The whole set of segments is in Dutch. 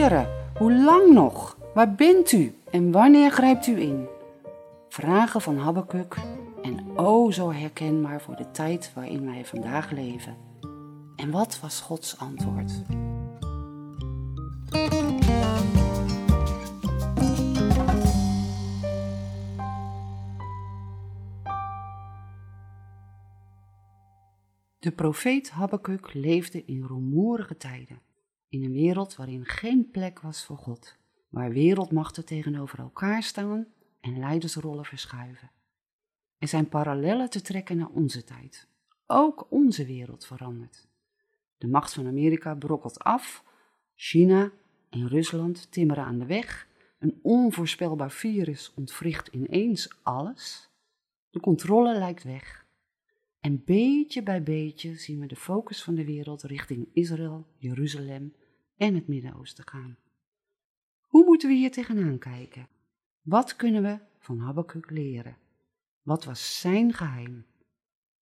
Heere, hoe lang nog? Waar bent u en wanneer grijpt u in? Vragen van Habakkuk en o zo herkenbaar voor de tijd waarin wij vandaag leven. En wat was Gods antwoord? De profeet Habakkuk leefde in rumoerige tijden, in een wereld waarin geen plek was voor God, waar wereldmachten tegenover elkaar staan en leidersrollen verschuiven. Er zijn parallellen te trekken naar onze tijd. Ook onze wereld verandert. De macht van Amerika brokkelt af, China en Rusland timmeren aan de weg, een onvoorspelbaar virus ontwricht ineens alles, de controle lijkt weg. En beetje bij beetje zien we de focus van de wereld richting Israël, Jeruzalem en het Midden-Oosten gaan. Hoe moeten we hier tegenaan kijken? Wat kunnen we van Habakkuk leren? Wat was zijn geheim?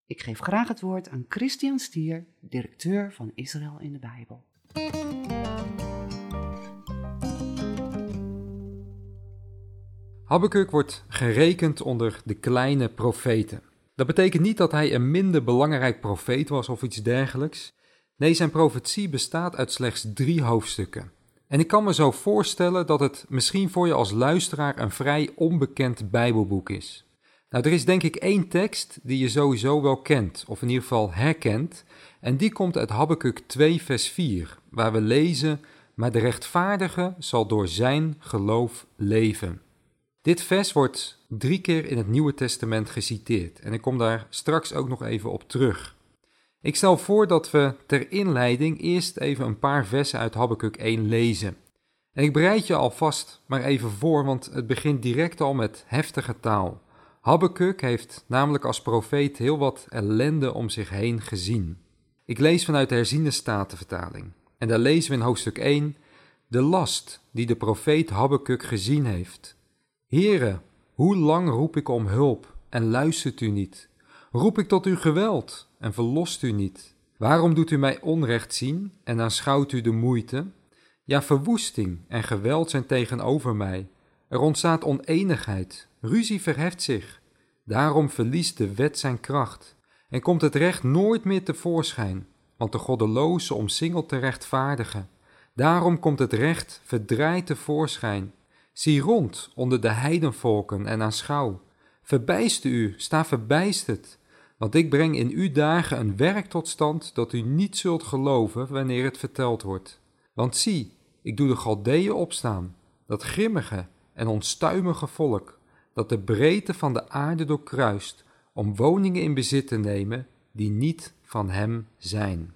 Ik geef graag het woord aan Christian Stier, directeur van Israël in de Bijbel. Habakkuk wordt gerekend onder de kleine profeten. Dat betekent niet dat hij een minder belangrijk profeet was of iets dergelijks. Nee, zijn profetie bestaat uit slechts drie hoofdstukken. En ik kan me zo voorstellen dat het misschien voor je als luisteraar een vrij onbekend Bijbelboek is. Nou, er is denk ik één tekst die je sowieso wel kent, of in ieder geval herkent, en die komt uit Habakkuk 2, vers 4, waar we lezen: Maar de rechtvaardige zal door zijn geloof leven. Dit vers wordt drie keer in het Nieuwe Testament geciteerd en ik kom daar straks ook nog even op terug. Ik stel voor dat we ter inleiding eerst even een paar versen uit Habakkuk 1 lezen. En ik bereid je alvast maar even voor, want het begint direct al met heftige taal. Habakkuk heeft namelijk als profeet heel wat ellende om zich heen gezien. Ik lees vanuit de herziende statenvertaling. En daar lezen we in hoofdstuk 1 de last die de profeet Habakkuk gezien heeft. Heere, hoe lang roep ik om hulp en luistert u niet? Roep ik tot uw geweld en verlost u niet? Waarom doet u mij onrecht zien en aanschouwt u de moeite? Ja, verwoesting en geweld zijn tegenover mij. Er ontstaat oneenigheid, ruzie verheft zich. Daarom verliest de wet zijn kracht en komt het recht nooit meer tevoorschijn, want de goddeloze omsingelt de rechtvaardige. Daarom komt het recht verdraaid tevoorschijn. Zie rond onder de heidenvolken en aanschouw. Verbijster u, sta verbijsterd, want ik breng in uw dagen een werk tot stand dat u niet zult geloven wanneer het verteld wordt. Want zie, ik doe de Galdeeën opstaan, dat grimmige en onstuimige volk, dat de breedte van de aarde doorkruist, om woningen in bezit te nemen die niet van hem zijn.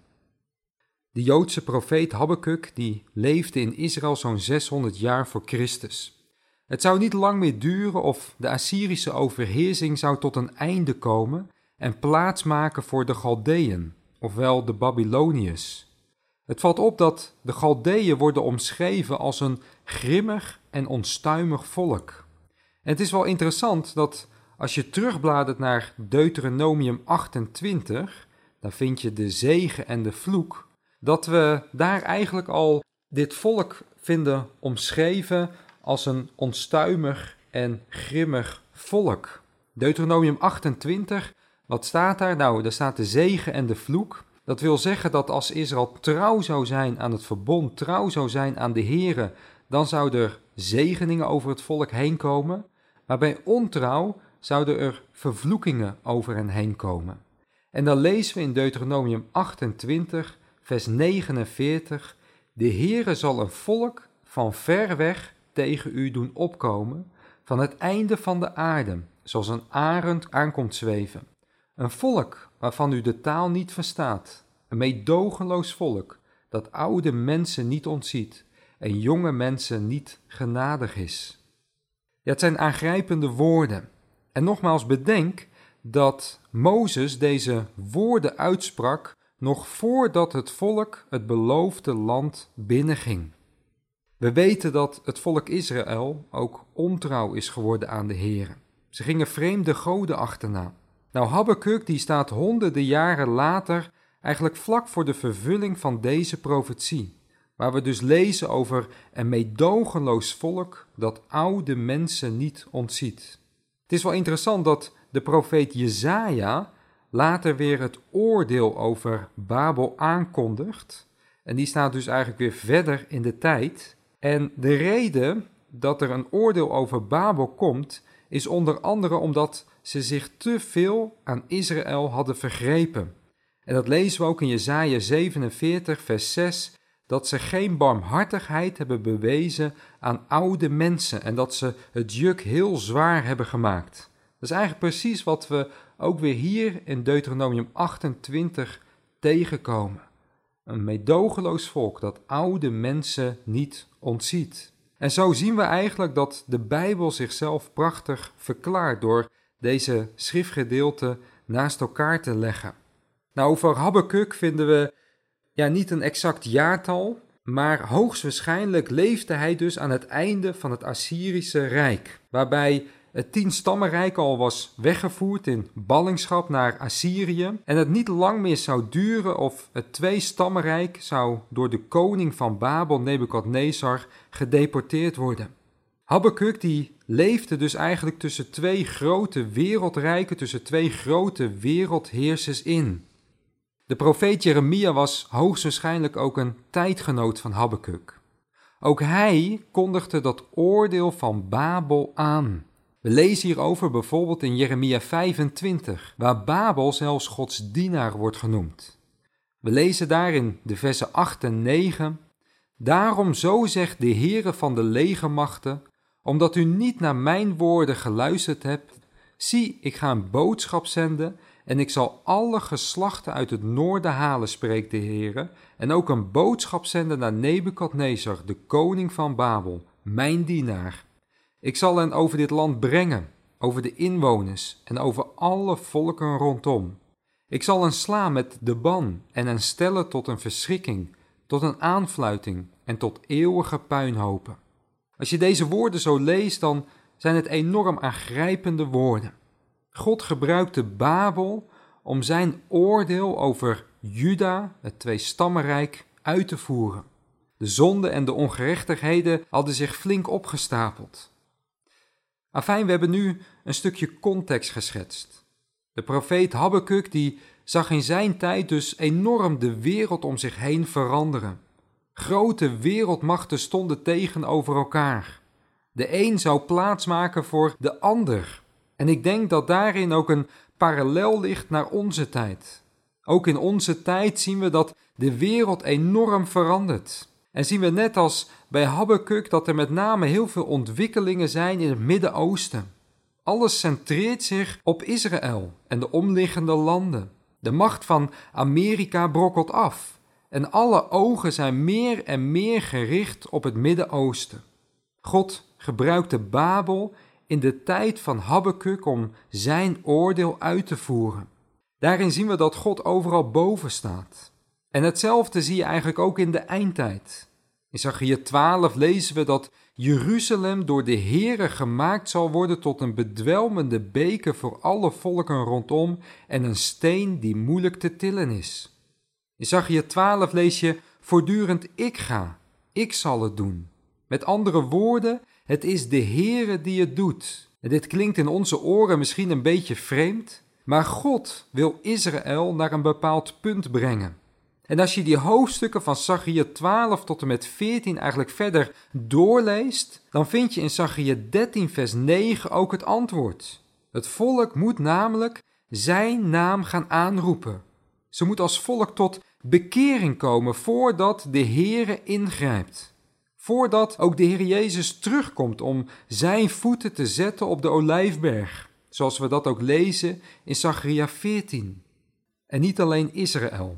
De Joodse profeet Habakkuk die leefde in Israël zo'n 600 jaar voor Christus. Het zou niet lang meer duren of de Assyrische overheersing zou tot een einde komen en plaats maken voor de Galdeën, ofwel de Babyloniërs. Het valt op dat de Galdeën worden omschreven als een grimmig en onstuimig volk. En het is wel interessant dat als je terugbladert naar Deuteronomium 28, daar vind je de zegen en de vloek, dat we daar eigenlijk al dit volk vinden omschreven als een onstuimig en grimmig volk. Deuteronomium 28, wat staat daar? Nou, daar staat de zegen en de vloek. Dat wil zeggen dat als Israël trouw zou zijn aan het verbond, trouw zou zijn aan de Here, dan zouden er zegeningen over het volk heen komen. Maar bij ontrouw zouden er vervloekingen over hen heen komen. En dan lezen we in Deuteronomium 28, vers 49, De Heere zal een volk van ver weg tegen u doen opkomen, van het einde van de aarde, zoals een arend aankomt zweven. Een volk waarvan u de taal niet verstaat, een meedogenloos volk, dat oude mensen niet ontziet en jonge mensen niet genadig is. Ja, het zijn aangrijpende woorden. En nogmaals, bedenk dat Mozes deze woorden uitsprak nog voordat het volk het beloofde land binnenging. We weten dat het volk Israël ook ontrouw is geworden aan de Heer. Ze gingen vreemde goden achterna. Nou, Habakkuk die staat honderden jaren later eigenlijk vlak voor de vervulling van deze profetie, waar we dus lezen over een meedogenloos volk dat oude mensen niet ontziet. Het is wel interessant dat de profeet Jezaja later weer het oordeel over Babel aankondigt. En die staat dus eigenlijk weer verder in de tijd. En de reden dat er een oordeel over Babel komt, is onder andere omdat ze zich te veel aan Israël hadden vergrepen. En dat lezen we ook in Jesaja 47, vers 6, dat ze geen barmhartigheid hebben bewezen aan oude mensen en dat ze het juk heel zwaar hebben gemaakt. Dat is eigenlijk precies wat we ook weer hier in Deuteronomium 28 tegenkomen. Een meedogenloos volk dat oude mensen niet ontziet. En zo zien we eigenlijk dat de Bijbel zichzelf prachtig verklaart door deze schriftgedeelten naast elkaar te leggen. Nou, over Habakkuk vinden we ja, niet een exact jaartal, maar hoogstwaarschijnlijk leefde hij dus aan het einde van het Assyrische Rijk, waarbij het tien stammenrijk al was weggevoerd in ballingschap naar Assyrië en het niet lang meer zou duren of het twee stammenrijk zou door de koning van Babel Nebukadnezar gedeporteerd worden. Habakkuk die leefde dus eigenlijk tussen twee grote wereldrijken, tussen twee grote wereldheersers in. De profeet Jeremia was hoogstwaarschijnlijk ook een tijdgenoot van Habakkuk. Ook hij kondigde dat oordeel van Babel aan. We lezen hierover bijvoorbeeld in Jeremia 25, waar Babel zelfs Gods dienaar wordt genoemd. We lezen daarin de versen 8 en 9. Daarom zo zegt de Heere van de legermachten, omdat u niet naar mijn woorden geluisterd hebt, zie, ik ga een boodschap zenden en ik zal alle geslachten uit het noorden halen, spreekt de Heere, en ook een boodschap zenden naar Nebukadnezar, de koning van Babel, mijn dienaar. Ik zal hen over dit land brengen, over de inwoners en over alle volken rondom. Ik zal hen slaan met de ban en hen stellen tot een verschrikking, tot een aanfluiting en tot eeuwige puinhopen. Als je deze woorden zo leest, dan zijn het enorm aangrijpende woorden. God gebruikte Babel om zijn oordeel over Juda, het tweestammenrijk, uit te voeren. De zonde en de ongerechtigheden hadden zich flink opgestapeld. Afijn, we hebben nu een stukje context geschetst. De profeet Habakkuk die zag in zijn tijd dus enorm de wereld om zich heen veranderen. Grote wereldmachten stonden tegenover elkaar. De een zou plaatsmaken voor de ander. En ik denk dat daarin ook een parallel ligt naar onze tijd. Ook in onze tijd zien we dat de wereld enorm verandert. En zien we net als bij Habakkuk dat er met name heel veel ontwikkelingen zijn in het Midden-Oosten. Alles centreert zich op Israël en de omliggende landen. De macht van Amerika brokkelt af en alle ogen zijn meer en meer gericht op het Midden-Oosten. God gebruikte Babel in de tijd van Habakkuk om zijn oordeel uit te voeren. Daarin zien we dat God overal boven staat. En hetzelfde zie je eigenlijk ook in de eindtijd. In Zachariah 12 lezen we dat Jeruzalem door de Heere gemaakt zal worden tot een bedwelmende beker voor alle volken rondom en een steen die moeilijk te tillen is. In Zachariah 12 lees je voortdurend ik ga, ik zal het doen. Met andere woorden, het is de Heere die het doet. En dit klinkt in onze oren misschien een beetje vreemd, maar God wil Israël naar een bepaald punt brengen. En als je die hoofdstukken van Zachariah 12 tot en met 14 eigenlijk verder doorleest, dan vind je in Zachariah 13 vers 9 ook het antwoord. Het volk moet namelijk zijn naam gaan aanroepen. Ze moet als volk tot bekering komen voordat de Heere ingrijpt. Voordat ook de Heer Jezus terugkomt om zijn voeten te zetten op de olijfberg, zoals we dat ook lezen in Zachariah 14. En niet alleen Israël.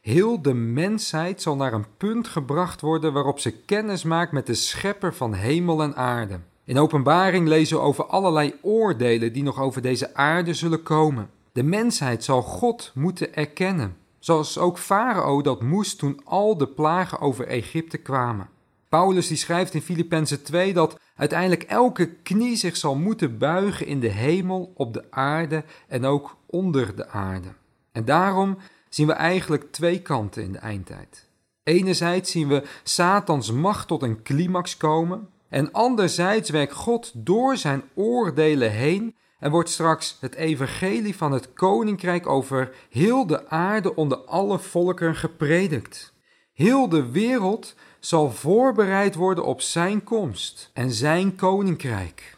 Heel de mensheid zal naar een punt gebracht worden waarop ze kennis maakt met de schepper van hemel en aarde. In openbaring lezen we over allerlei oordelen die nog over deze aarde zullen komen. De mensheid zal God moeten erkennen, zoals ook Farao dat moest toen al de plagen over Egypte kwamen. Paulus die schrijft in Filippenzen 2 dat uiteindelijk elke knie zich zal moeten buigen in de hemel, op de aarde en ook onder de aarde. En daarom zien we eigenlijk twee kanten in de eindtijd. Enerzijds zien we Satans macht tot een climax komen, en anderzijds werkt God door zijn oordelen heen en wordt straks het evangelie van het koninkrijk over heel de aarde onder alle volkeren gepredikt. Heel de wereld zal voorbereid worden op zijn komst en zijn koninkrijk.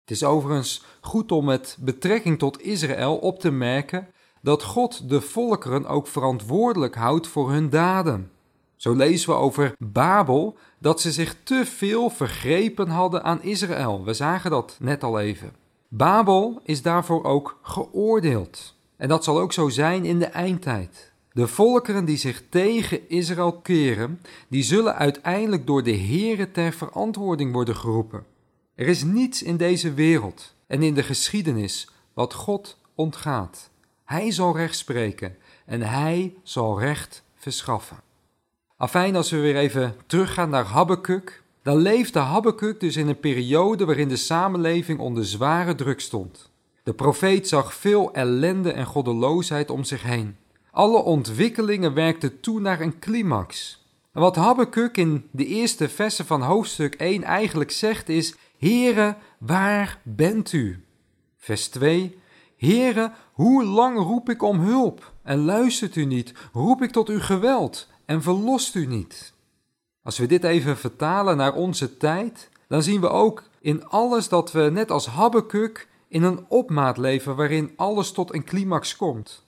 Het is overigens goed om met betrekking tot Israël op te merken dat God de volkeren ook verantwoordelijk houdt voor hun daden. Zo lezen we over Babel dat ze zich te veel vergrepen hadden aan Israël. We zagen dat net al even. Babel is daarvoor ook geoordeeld. En dat zal ook zo zijn in de eindtijd. De volkeren die zich tegen Israël keren, die zullen uiteindelijk door de Here ter verantwoording worden geroepen. Er is niets in deze wereld en in de geschiedenis wat God ontgaat. Hij zal recht spreken en hij zal recht verschaffen. Afijn, als we weer even teruggaan naar Habakkuk, dan leefde Habakkuk dus in een periode waarin de samenleving onder zware druk stond. De profeet zag veel ellende en goddeloosheid om zich heen. Alle ontwikkelingen werkten toe naar een climax. En wat Habakkuk in de eerste versen van hoofdstuk 1 eigenlijk zegt is: Heere, waar bent u? Vers 2: Heere, hoe lang roep ik om hulp en luistert u niet? Roep ik tot uw geweld en verlost u niet? Als we dit even vertalen naar onze tijd, dan zien we ook in alles dat we net als Habakkuk in een opmaat leven waarin alles tot een climax komt.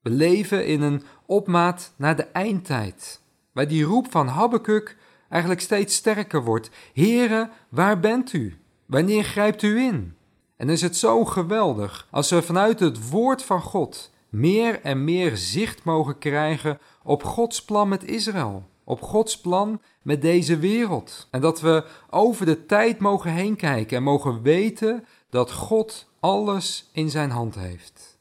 We leven in een opmaat naar de eindtijd, waar die roep van Habakkuk eigenlijk steeds sterker wordt. Here, waar bent u? Wanneer grijpt u in? En is het zo geweldig als we vanuit het woord van God meer en meer zicht mogen krijgen op Gods plan met Israël, op Gods plan met deze wereld. En dat we over de tijd mogen heen kijken en mogen weten dat God alles in zijn hand heeft.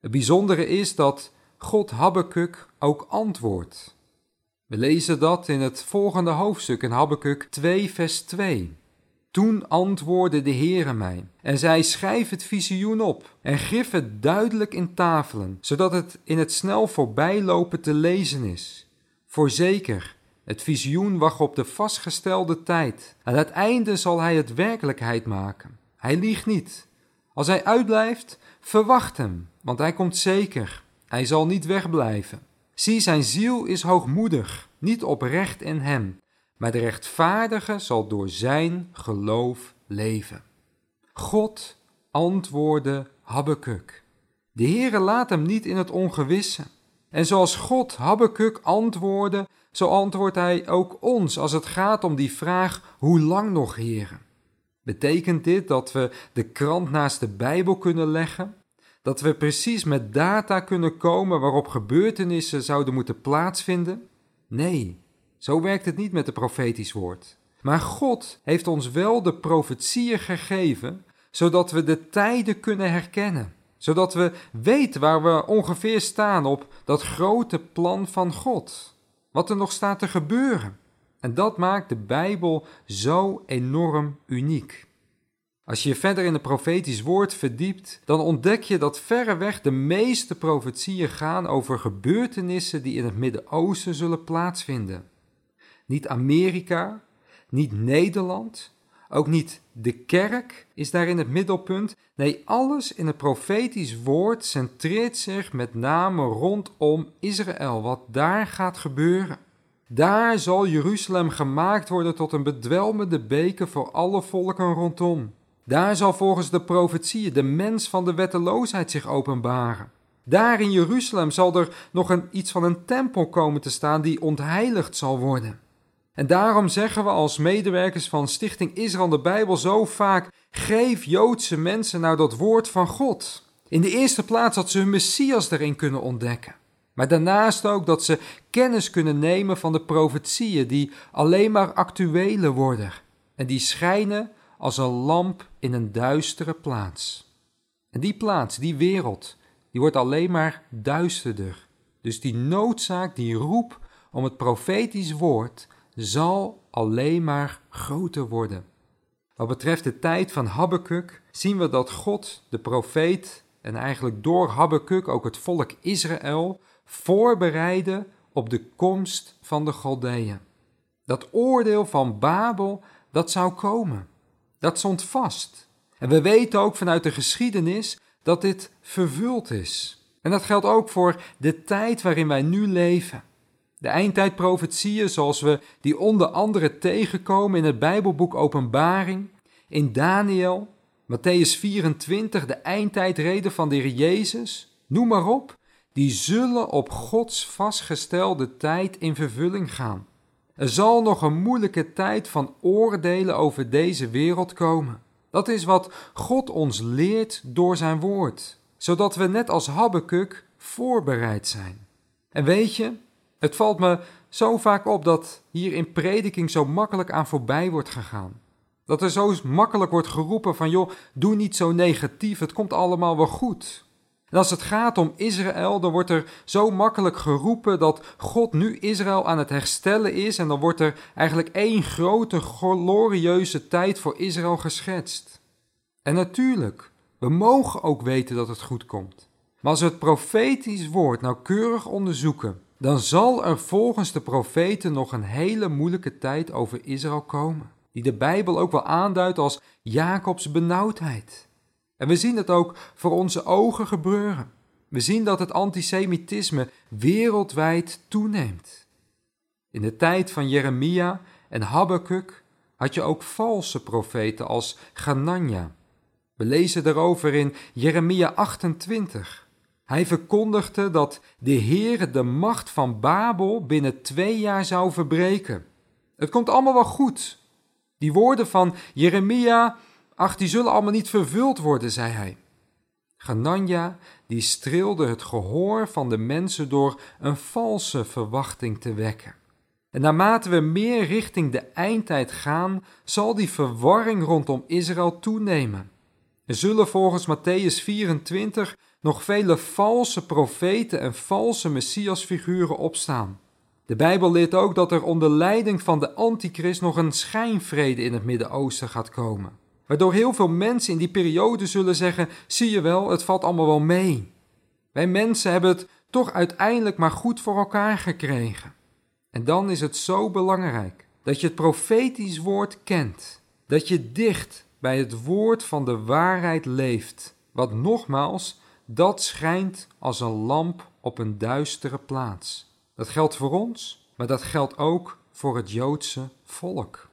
Het bijzondere is dat God Habakkuk ook antwoordt. We lezen dat in het volgende hoofdstuk in Habakkuk 2 vers 2. Toen antwoordde de Heere mij en zei: Schrijf het visioen op en grif het duidelijk in tafelen, zodat het in het snel voorbijlopen te lezen is. Voorzeker, het visioen wacht op de vastgestelde tijd. Aan het einde zal hij het werkelijkheid maken. Hij liegt niet. Als hij uitblijft, verwacht hem, want hij komt zeker. Hij zal niet wegblijven. Zie, zijn ziel is hoogmoedig, niet oprecht in hem maar de rechtvaardige zal door zijn geloof leven. God antwoordde Habakkuk. De Heere laat hem niet in het ongewisse. En zoals God Habakkuk antwoordde, zo antwoordt hij ook ons als het gaat om die vraag: hoe lang nog, Heere? Betekent dit dat we de krant naast de Bijbel kunnen leggen? Dat we precies met data kunnen komen waarop gebeurtenissen zouden moeten plaatsvinden? Nee, zo werkt het niet met het profetisch woord. Maar God heeft ons wel de profetieën gegeven, zodat we de tijden kunnen herkennen. Zodat we weten waar we ongeveer staan op dat grote plan van God. Wat er nog staat te gebeuren. En dat maakt de Bijbel zo enorm uniek. Als je je verder in het profetisch woord verdiept, dan ontdek je dat verreweg de meeste profetieën gaan over gebeurtenissen die in het Midden-Oosten zullen plaatsvinden. Niet Amerika, niet Nederland, ook niet de kerk is daar in het middelpunt. Nee, alles in het profetisch woord centreert zich met name rondom Israël, wat daar gaat gebeuren. Daar zal Jeruzalem gemaakt worden tot een bedwelmende beker voor alle volken rondom. Daar zal volgens de profetieën de mens van de wetteloosheid zich openbaren. Daar in Jeruzalem zal er nog een, iets van een tempel komen te staan die ontheiligd zal worden. En daarom zeggen we als medewerkers van Stichting Israël de Bijbel zo vaak: geef Joodse mensen nou dat woord van God. In de eerste plaats dat ze hun Messias erin kunnen ontdekken. Maar daarnaast ook dat ze kennis kunnen nemen van de profetieën die alleen maar actueler worden en die schijnen als een lamp in een duistere plaats. En die plaats, die wereld, die wordt alleen maar duisterder. Dus die noodzaak, die roep om het profetisch woord zal alleen maar groter worden. Wat betreft de tijd van Habakkuk zien we dat God, de profeet, en eigenlijk door Habakkuk ook het volk Israël voorbereidde op de komst van de Galdeeën. Dat oordeel van Babel, dat zou komen. Dat stond vast. En we weten ook vanuit de geschiedenis dat dit vervuld is. En dat geldt ook voor de tijd waarin wij nu leven. De eindtijdprofetieën zoals we die onder andere tegenkomen in het Bijbelboek Openbaring, in Daniel, Matthäus 24, de eindtijdreden van de Heer Jezus, noem maar op, die zullen op Gods vastgestelde tijd in vervulling gaan. Er zal nog een moeilijke tijd van oordelen over deze wereld komen. Dat is wat God ons leert door zijn woord, zodat we net als Habakkuk voorbereid zijn. En weet je, het valt me zo vaak op dat hier in prediking zo makkelijk aan voorbij wordt gegaan. Dat er zo makkelijk wordt geroepen van joh, doe niet zo negatief, het komt allemaal wel goed. En als het gaat om Israël, dan wordt er zo makkelijk geroepen dat God nu Israël aan het herstellen is en dan wordt er eigenlijk één grote glorieuze tijd voor Israël geschetst. En natuurlijk, we mogen ook weten dat het goed komt. Maar als we het profetisch woord nauwkeurig onderzoeken, dan zal er volgens de profeten nog een hele moeilijke tijd over Israël komen, die de Bijbel ook wel aanduidt als Jacobs benauwdheid. En we zien het ook voor onze ogen gebeuren. We zien dat het antisemitisme wereldwijd toeneemt. In de tijd van Jeremia en Habakkuk had je ook valse profeten als Ganania. We lezen daarover in Jeremia 28. Hij verkondigde dat de Heer de macht van Babel binnen twee jaar zou verbreken. Het komt allemaal wel goed. Die woorden van Jeremia, ach, die zullen allemaal niet vervuld worden, zei hij. Ganania, die streelde het gehoor van de mensen door een valse verwachting te wekken. En naarmate we meer richting de eindtijd gaan, zal die verwarring rondom Israël toenemen. Er zullen volgens Matthäus 24 nog vele valse profeten en valse messiasfiguren opstaan. De Bijbel leert ook dat er onder leiding van de antichrist nog een schijnvrede in het Midden-Oosten gaat komen. Waardoor heel veel mensen in die periode zullen zeggen: zie je wel, het valt allemaal wel mee. Wij mensen hebben het toch uiteindelijk maar goed voor elkaar gekregen. En dan is het zo belangrijk dat je het profetisch woord kent, dat je dicht bij het woord van de waarheid leeft, wat nogmaals dat schijnt als een lamp op een duistere plaats. Dat geldt voor ons, maar dat geldt ook voor het Joodse volk.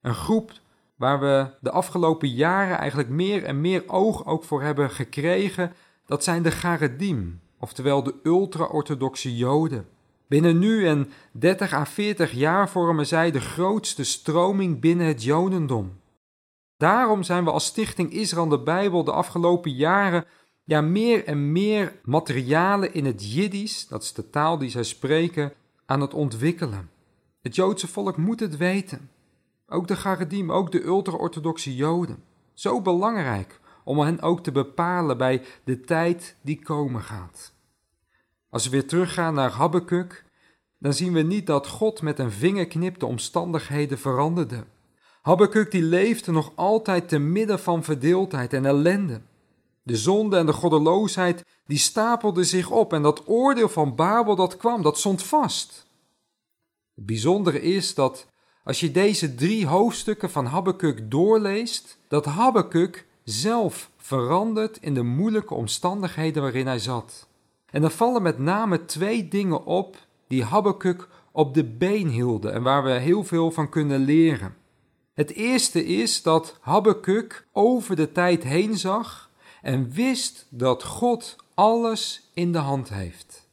Een groep waar we de afgelopen jaren eigenlijk meer en meer oog ook voor hebben gekregen, dat zijn de Garedim, oftewel de ultra-orthodoxe Joden. Binnen nu en 30 à 40 jaar vormen zij de grootste stroming binnen het Jodendom. Daarom zijn we als Stichting Israël de Bijbel de afgelopen jaren ja, meer en meer materialen in het Jiddisch, dat is de taal die zij spreken, aan het ontwikkelen. Het Joodse volk moet het weten. Ook de Garedim, ook de ultra-orthodoxe Joden. Zo belangrijk om hen ook te bepalen bij de tijd die komen gaat. Als we weer teruggaan naar Habakkuk, dan zien we niet dat God met een vingerknip de omstandigheden veranderde. Habakkuk die leefde nog altijd te midden van verdeeldheid en ellende. De zonde en de goddeloosheid, die stapelden zich op en dat oordeel van Babel dat kwam, dat stond vast. Het bijzondere is dat als je deze drie hoofdstukken van Habakkuk doorleest, dat Habakkuk zelf verandert in de moeilijke omstandigheden waarin hij zat. En er vallen met name twee dingen op die Habakkuk op de been hielden en waar we heel veel van kunnen leren. Het eerste is dat Habakkuk over de tijd heen zag en wist dat God alles in de hand heeft.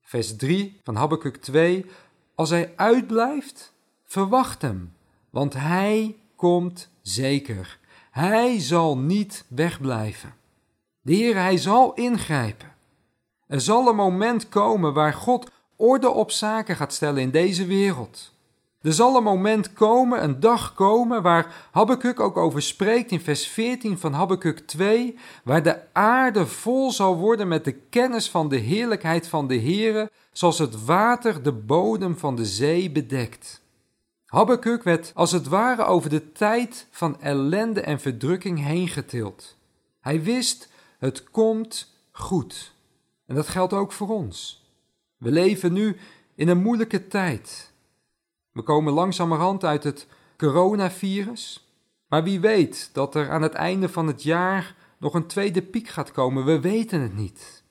Vers 3 van Habakkuk 2. Als hij uitblijft, verwacht hem, want hij komt zeker. Hij zal niet wegblijven. De Heer, hij zal ingrijpen. Er zal een moment komen waar God orde op zaken gaat stellen in deze wereld. Er zal een moment komen, een dag komen, waar Habakkuk ook over spreekt in vers 14 van Habakkuk 2, waar de aarde vol zal worden met de kennis van de heerlijkheid van de Heere, zoals het water de bodem van de zee bedekt. Habakkuk werd als het ware over de tijd van ellende en verdrukking heen getild. Hij wist, het komt goed. En dat geldt ook voor ons. We leven nu in een moeilijke tijd. We komen langzamerhand uit het coronavirus, maar wie weet dat er aan het einde van het jaar nog een tweede piek gaat komen, we weten het niet.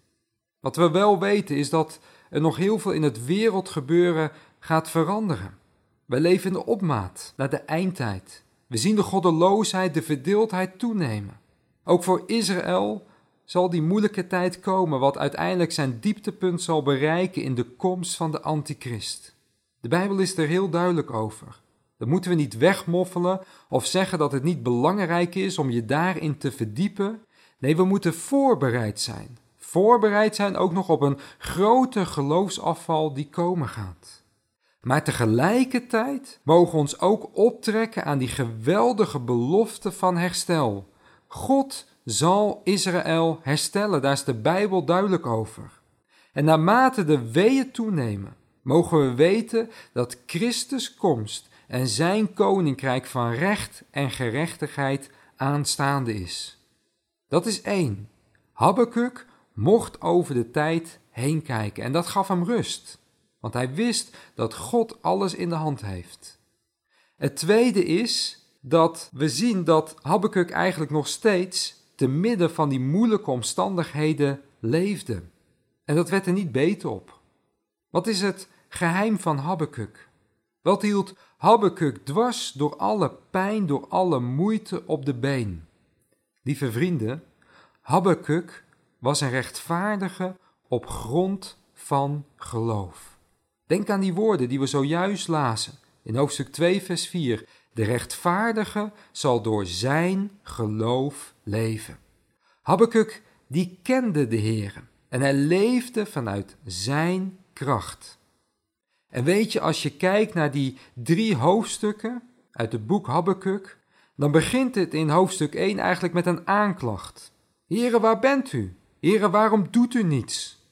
Wat we wel weten is dat er nog heel veel in het wereldgebeuren gaat veranderen. Wij leven in de opmaat naar de eindtijd. We zien de goddeloosheid, de verdeeldheid toenemen. Ook voor Israël zal die moeilijke tijd komen, wat uiteindelijk zijn dieptepunt zal bereiken in de komst van de Antichrist. De Bijbel is er heel duidelijk over. Dat moeten we niet wegmoffelen of zeggen dat het niet belangrijk is om je daarin te verdiepen. Nee, we moeten voorbereid zijn. Voorbereid zijn ook nog op een grote geloofsafval die komen gaat. Maar tegelijkertijd mogen we ons ook optrekken aan die geweldige belofte van herstel. God zal Israël herstellen, daar is de Bijbel duidelijk over. En naarmate de weeën toenemen, mogen we weten dat Christus komst en zijn koninkrijk van recht en gerechtigheid aanstaande is. Dat is één. Habakkuk mocht over de tijd heen kijken en dat gaf hem rust, want hij wist dat God alles in de hand heeft. Het tweede is dat we zien dat Habakkuk eigenlijk nog steeds te midden van die moeilijke omstandigheden leefde. En dat werd er niet beter op. Wat is het geheim van Habakkuk? Wat hield Habakkuk dwars door alle pijn, door alle moeite op de been? Lieve vrienden, Habakkuk was een rechtvaardige op grond van geloof. Denk aan die woorden die we zojuist lazen in hoofdstuk 2, vers 4. De rechtvaardige zal door zijn geloof leven. Habakkuk die kende de Heer en hij leefde vanuit zijn kracht. En weet je, als je kijkt naar die drie hoofdstukken uit het boek Habakkuk, dan begint het in hoofdstuk 1 eigenlijk met een aanklacht. Heren, waar bent u? Heren, waarom doet u niets?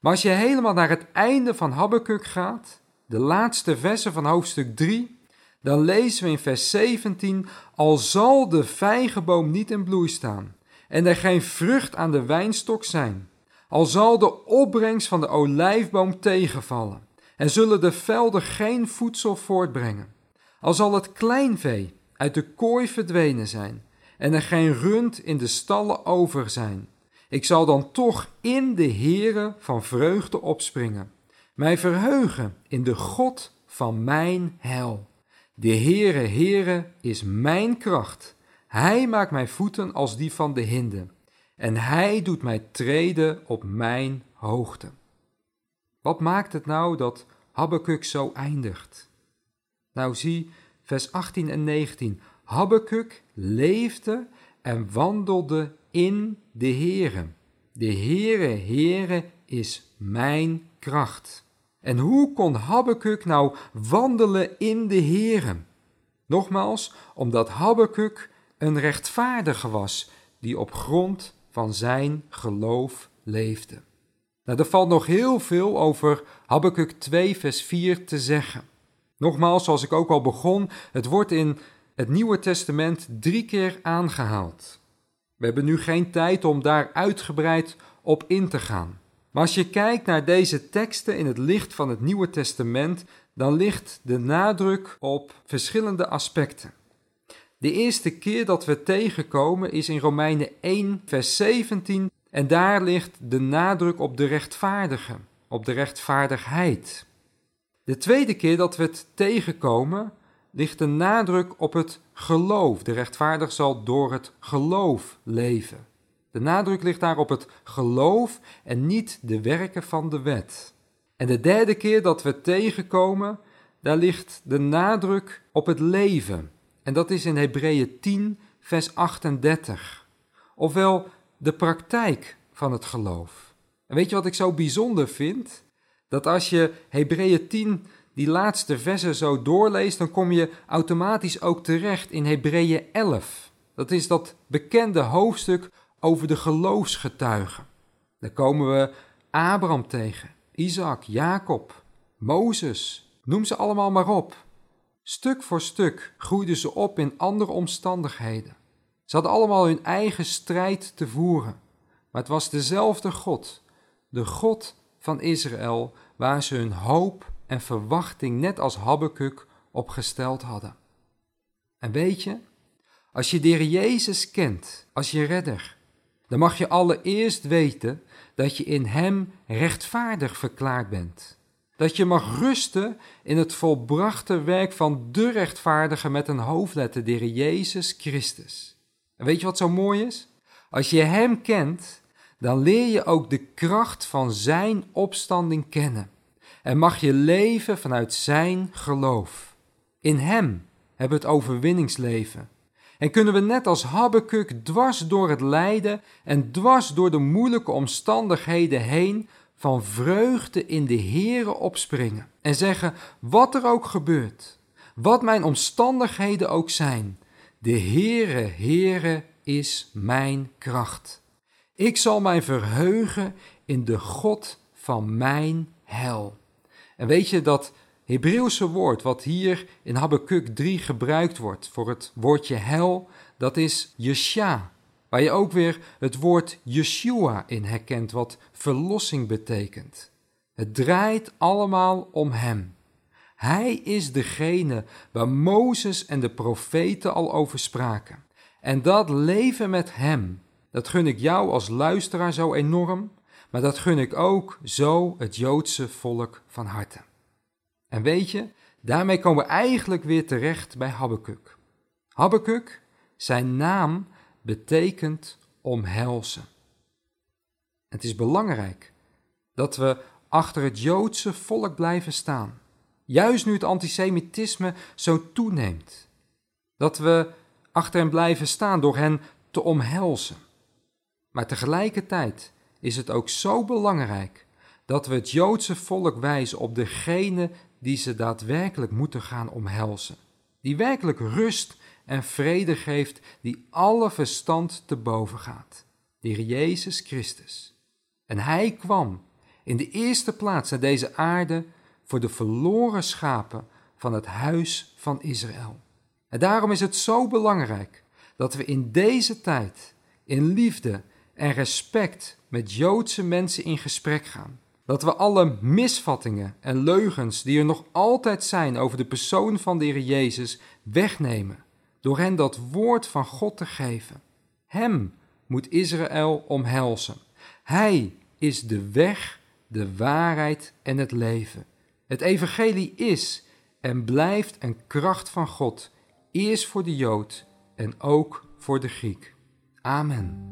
Maar als je helemaal naar het einde van Habakkuk gaat, de laatste versen van hoofdstuk 3, dan lezen we in vers 17: Al zal de vijgenboom niet in bloei staan en er geen vrucht aan de wijnstok zijn, al zal de opbrengst van de olijfboom tegenvallen en zullen de velden geen voedsel voortbrengen, al zal het kleinvee uit de kooi verdwenen zijn en er geen rund in de stallen over zijn. Ik zal dan toch in de Heere van vreugde opspringen, mij verheugen in de God van mijn heil. De Heere, Heere is mijn kracht. Hij maakt mijn voeten als die van de hinde, en hij doet mij treden op mijn hoogte. Wat maakt het nou dat Habakkuk zo eindigt? Nou zie vers 18 en 19. Habakkuk leefde en wandelde in de Heere. De Heere, Heere is mijn kracht. En hoe kon Habakkuk nou wandelen in de Heere? Nogmaals, omdat Habakkuk een rechtvaardige was die op grond van zijn geloof leefde. Nou, er valt nog heel veel over Habakkuk 2, vers 4 te zeggen. Nogmaals, zoals ik ook al begon, het wordt in het Nieuwe Testament drie keer aangehaald. We hebben nu geen tijd om daar uitgebreid op in te gaan. Maar als je kijkt naar deze teksten in het licht van het Nieuwe Testament, dan ligt de nadruk op verschillende aspecten. De eerste keer dat we tegenkomen is in Romeinen 1, vers 17, en daar ligt de nadruk op de rechtvaardige, op de rechtvaardigheid. De tweede keer dat we het tegenkomen, ligt de nadruk op het geloof. De rechtvaardige zal door het geloof leven. De nadruk ligt daar op het geloof en niet de werken van de wet. En de derde keer dat we tegenkomen, daar ligt de nadruk op het leven. En dat is in Hebreeën 10, vers 38. Ofwel de praktijk van het geloof. En weet je wat ik zo bijzonder vind? Dat als je Hebreeën 10, die laatste versen zo doorleest, dan kom je automatisch ook terecht in Hebreeën 11. Dat is dat bekende hoofdstuk over de geloofsgetuigen. Daar komen we Abraham tegen, Isaac, Jacob, Mozes, noem ze allemaal maar op. Stuk voor stuk groeiden ze op in andere omstandigheden. Ze hadden allemaal hun eigen strijd te voeren. Maar het was dezelfde God, de God van Israël, waar ze hun hoop en verwachting, net als Habakkuk, opgesteld hadden. En weet je, als je de Jezus kent als je redder, dan mag je allereerst weten dat je in Hem rechtvaardig verklaard bent. Dat je mag rusten in het volbrachte werk van de rechtvaardige met een hoofdletter, de Jezus Christus. En weet je wat zo mooi is? Als je Hem kent, dan leer je ook de kracht van Zijn opstanding kennen. En mag je leven vanuit Zijn geloof. In Hem hebben we het overwinningsleven. En kunnen we net als Habakkuk dwars door het lijden en dwars door de moeilijke omstandigheden heen van vreugde in de Here opspringen en zeggen: wat er ook gebeurt, wat mijn omstandigheden ook zijn, de Heere, Heere is mijn kracht. Ik zal mij verheugen in de God van mijn hel. En weet je dat Hebreeuwse woord wat hier in Habakkuk 3 gebruikt wordt voor het woordje hel, dat is Yesha, waar je ook weer het woord Yeshua in herkent, wat verlossing betekent. Het draait allemaal om Hem. Hij is degene waar Mozes en de profeten al over spraken. En dat leven met Hem, dat gun ik jou als luisteraar zo enorm, maar dat gun ik ook zo het Joodse volk van harte. En weet je, daarmee komen we eigenlijk weer terecht bij Habakkuk. Habakkuk, zijn naam betekent omhelzen. Het is belangrijk dat we achter het Joodse volk blijven staan. Juist nu het antisemitisme zo toeneemt. Dat we achter hen blijven staan door hen te omhelzen. Maar tegelijkertijd is het ook zo belangrijk dat we het Joodse volk wijzen op degene die ze daadwerkelijk moeten gaan omhelzen. Die werkelijk rust en vrede geeft, die alle verstand te boven gaat. De Heer Jezus Christus. En Hij kwam in de eerste plaats naar deze aarde voor de verloren schapen van het huis van Israël. En daarom is het zo belangrijk dat we in deze tijd in liefde en respect met Joodse mensen in gesprek gaan dat we alle misvattingen en leugens die er nog altijd zijn over de persoon van de Heer Jezus wegnemen, door hen dat woord van God te geven. Hem moet Israël omhelzen. Hij is de weg, de waarheid en het leven. Het evangelie is en blijft een kracht van God, eerst voor de Jood en ook voor de Griek. Amen.